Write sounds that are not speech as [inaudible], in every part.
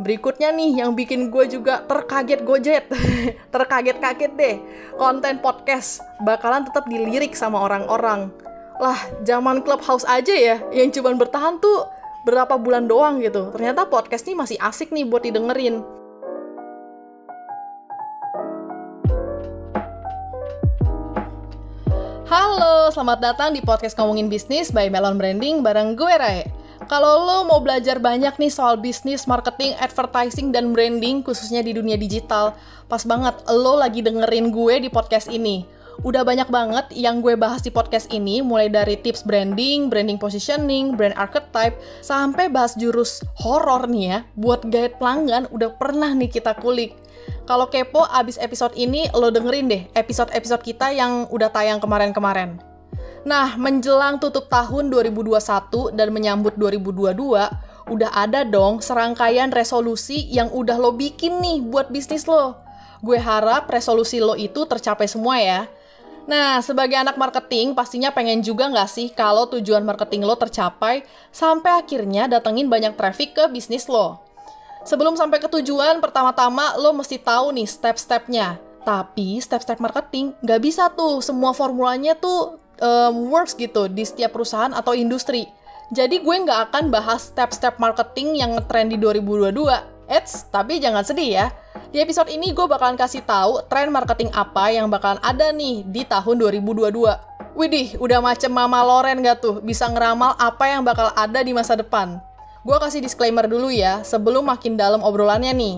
Berikutnya nih yang bikin gue juga terkaget gojet, [laughs] terkaget-kaget deh. Konten podcast bakalan tetap dilirik sama orang-orang. Lah, zaman Clubhouse aja ya yang cuman bertahan tuh berapa bulan doang gitu. Ternyata podcast ini masih asik nih buat didengerin. Halo, selamat datang di podcast Ngomongin Bisnis by Melon Branding bareng gue Rai. Kalau lo mau belajar banyak nih soal bisnis, marketing, advertising, dan branding, khususnya di dunia digital, pas banget lo lagi dengerin gue di podcast ini. Udah banyak banget yang gue bahas di podcast ini, mulai dari tips branding, branding positioning, brand archetype, sampai bahas jurus horor nih ya, buat guide pelanggan udah pernah nih kita kulik. Kalau kepo abis episode ini, lo dengerin deh episode-episode kita yang udah tayang kemarin-kemarin. Nah, menjelang tutup tahun 2021 dan menyambut 2022, udah ada dong serangkaian resolusi yang udah lo bikin nih buat bisnis lo. Gue harap resolusi lo itu tercapai semua ya. Nah, sebagai anak marketing, pastinya pengen juga nggak sih kalau tujuan marketing lo tercapai sampai akhirnya datengin banyak traffic ke bisnis lo. Sebelum sampai ke tujuan, pertama-tama lo mesti tahu nih step-stepnya. Tapi step-step marketing nggak bisa tuh semua formulanya tuh um, works gitu di setiap perusahaan atau industri. Jadi gue nggak akan bahas step-step marketing yang ngetrend di 2022. Eits, tapi jangan sedih ya. Di episode ini gue bakalan kasih tahu tren marketing apa yang bakalan ada nih di tahun 2022. Widih, udah macem Mama Loren gak tuh bisa ngeramal apa yang bakal ada di masa depan? Gue kasih disclaimer dulu ya, sebelum makin dalam obrolannya nih.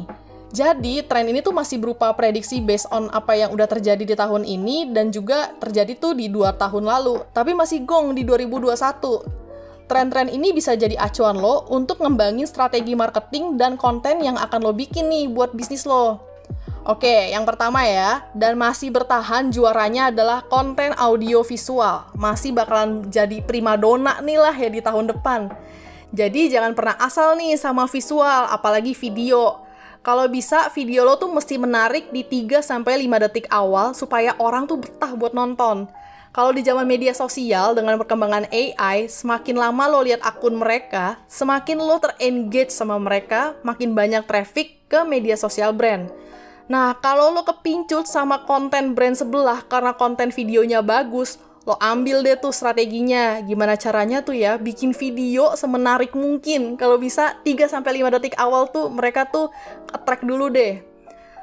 Jadi, tren ini tuh masih berupa prediksi based on apa yang udah terjadi di tahun ini dan juga terjadi tuh di dua tahun lalu. Tapi masih gong di 2021. Tren-tren ini bisa jadi acuan lo untuk ngembangin strategi marketing dan konten yang akan lo bikin nih buat bisnis lo. Oke, yang pertama ya, dan masih bertahan juaranya adalah konten audio visual. Masih bakalan jadi primadona nih lah ya di tahun depan. Jadi jangan pernah asal nih sama visual, apalagi video kalau bisa video lo tuh mesti menarik di 3 sampai 5 detik awal supaya orang tuh betah buat nonton. Kalau di zaman media sosial dengan perkembangan AI, semakin lama lo lihat akun mereka, semakin lo terengage sama mereka, makin banyak traffic ke media sosial brand. Nah, kalau lo kepincut sama konten brand sebelah karena konten videonya bagus, lo ambil deh tuh strateginya gimana caranya tuh ya bikin video semenarik mungkin kalau bisa 3 sampai 5 detik awal tuh mereka tuh attract dulu deh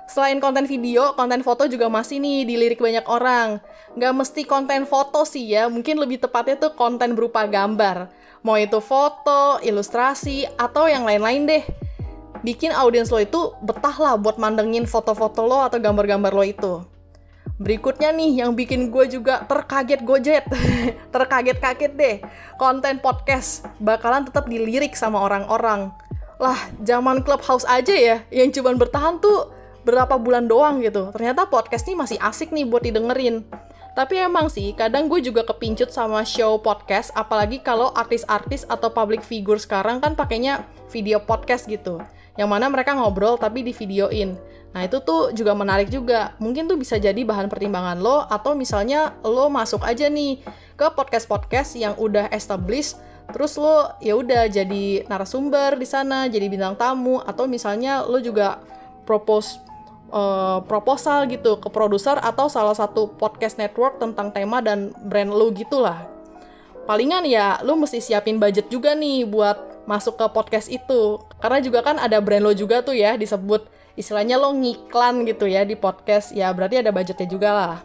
Selain konten video, konten foto juga masih nih dilirik banyak orang. Nggak mesti konten foto sih ya, mungkin lebih tepatnya tuh konten berupa gambar. Mau itu foto, ilustrasi, atau yang lain-lain deh. Bikin audiens lo itu betah lah buat mandengin foto-foto lo atau gambar-gambar lo itu. Berikutnya nih yang bikin gue juga terkaget gojet, [laughs] terkaget-kaget deh. Konten podcast bakalan tetap dilirik sama orang-orang. Lah, zaman Clubhouse aja ya yang cuman bertahan tuh berapa bulan doang gitu. Ternyata podcast ini masih asik nih buat didengerin. Tapi emang sih, kadang gue juga kepincut sama show podcast, apalagi kalau artis-artis atau public figure sekarang kan pakainya video podcast gitu. Yang mana mereka ngobrol tapi di videoin. Nah itu tuh juga menarik juga. Mungkin tuh bisa jadi bahan pertimbangan lo atau misalnya lo masuk aja nih ke podcast-podcast yang udah established terus lo ya udah jadi narasumber di sana, jadi bintang tamu atau misalnya lo juga propose uh, proposal gitu ke produser atau salah satu podcast network tentang tema dan brand lo gitulah. Palingan ya lo mesti siapin budget juga nih buat masuk ke podcast itu. Karena juga kan ada brand lo juga tuh ya disebut istilahnya lo ngiklan gitu ya di podcast ya berarti ada budgetnya juga lah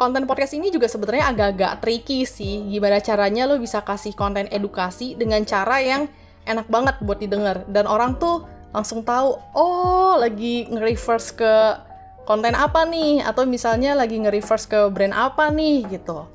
konten podcast ini juga sebenarnya agak-agak tricky sih gimana caranya lo bisa kasih konten edukasi dengan cara yang enak banget buat didengar dan orang tuh langsung tahu oh lagi nge-reverse ke konten apa nih atau misalnya lagi nge-reverse ke brand apa nih gitu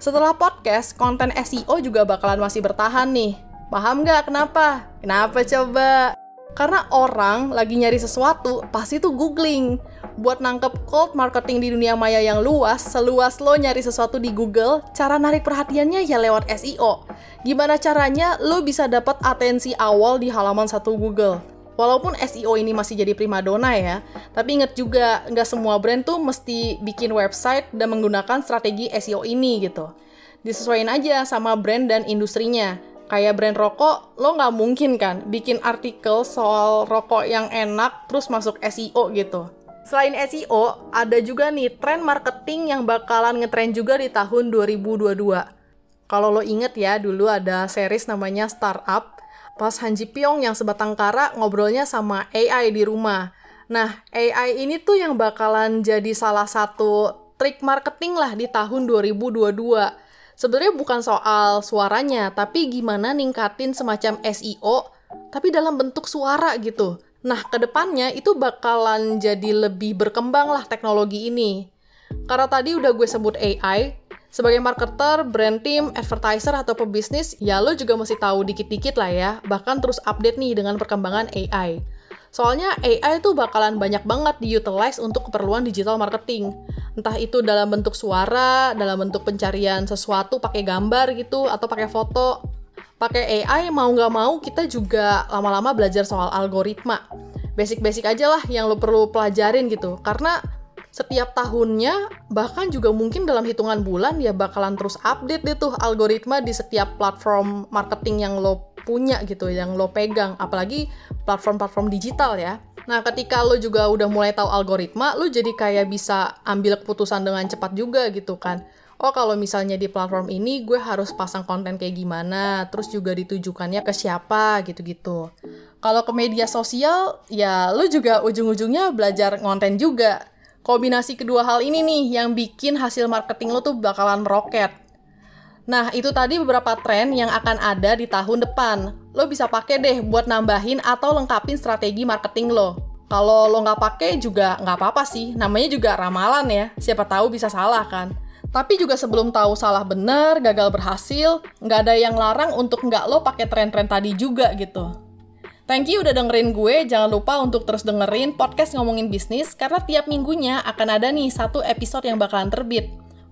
setelah podcast, konten SEO juga bakalan masih bertahan nih. Paham nggak kenapa? Kenapa coba? Karena orang lagi nyari sesuatu, pasti tuh googling. Buat nangkep cold marketing di dunia maya yang luas, seluas lo nyari sesuatu di Google, cara narik perhatiannya ya lewat SEO. Gimana caranya lo bisa dapat atensi awal di halaman satu Google? Walaupun SEO ini masih jadi primadona ya, tapi inget juga nggak semua brand tuh mesti bikin website dan menggunakan strategi SEO ini gitu. Disesuaikan aja sama brand dan industrinya Kayak brand rokok, lo nggak mungkin kan bikin artikel soal rokok yang enak terus masuk SEO gitu. Selain SEO, ada juga nih tren marketing yang bakalan ngetren juga di tahun 2022. Kalau lo inget ya, dulu ada series namanya Startup, pas Han Ji Pyong yang sebatang kara ngobrolnya sama AI di rumah. Nah, AI ini tuh yang bakalan jadi salah satu trik marketing lah di tahun 2022 sebenarnya bukan soal suaranya, tapi gimana ningkatin semacam SEO, tapi dalam bentuk suara gitu. Nah, ke depannya itu bakalan jadi lebih berkembang lah teknologi ini. Karena tadi udah gue sebut AI, sebagai marketer, brand team, advertiser, atau pebisnis, ya lo juga mesti tahu dikit-dikit lah ya, bahkan terus update nih dengan perkembangan AI. Soalnya AI itu bakalan banyak banget diutilize untuk keperluan digital marketing. Entah itu dalam bentuk suara, dalam bentuk pencarian sesuatu pakai gambar gitu, atau pakai foto. Pakai AI mau nggak mau kita juga lama-lama belajar soal algoritma. Basic-basic aja lah yang lo perlu pelajarin gitu. Karena setiap tahunnya bahkan juga mungkin dalam hitungan bulan ya bakalan terus update deh tuh algoritma di setiap platform marketing yang lo punya gitu yang lo pegang apalagi platform-platform digital ya. Nah ketika lo juga udah mulai tahu algoritma lo jadi kayak bisa ambil keputusan dengan cepat juga gitu kan. Oh kalau misalnya di platform ini gue harus pasang konten kayak gimana terus juga ditujukannya ke siapa gitu-gitu. Kalau ke media sosial ya lo juga ujung-ujungnya belajar konten juga. Kombinasi kedua hal ini nih yang bikin hasil marketing lo tuh bakalan roket Nah, itu tadi beberapa tren yang akan ada di tahun depan. Lo bisa pakai deh buat nambahin atau lengkapin strategi marketing lo. Kalau lo nggak pakai juga nggak apa-apa sih, namanya juga ramalan ya. Siapa tahu bisa salah kan. Tapi juga sebelum tahu salah bener, gagal berhasil, nggak ada yang larang untuk nggak lo pakai tren-tren tadi juga gitu. Thank you udah dengerin gue, jangan lupa untuk terus dengerin podcast ngomongin bisnis, karena tiap minggunya akan ada nih satu episode yang bakalan terbit.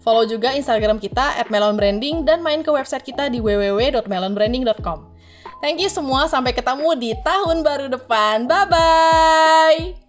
Follow juga Instagram kita melonbranding dan main ke website kita di www.melonbranding.com. Thank you semua, sampai ketemu di tahun baru depan. Bye-bye!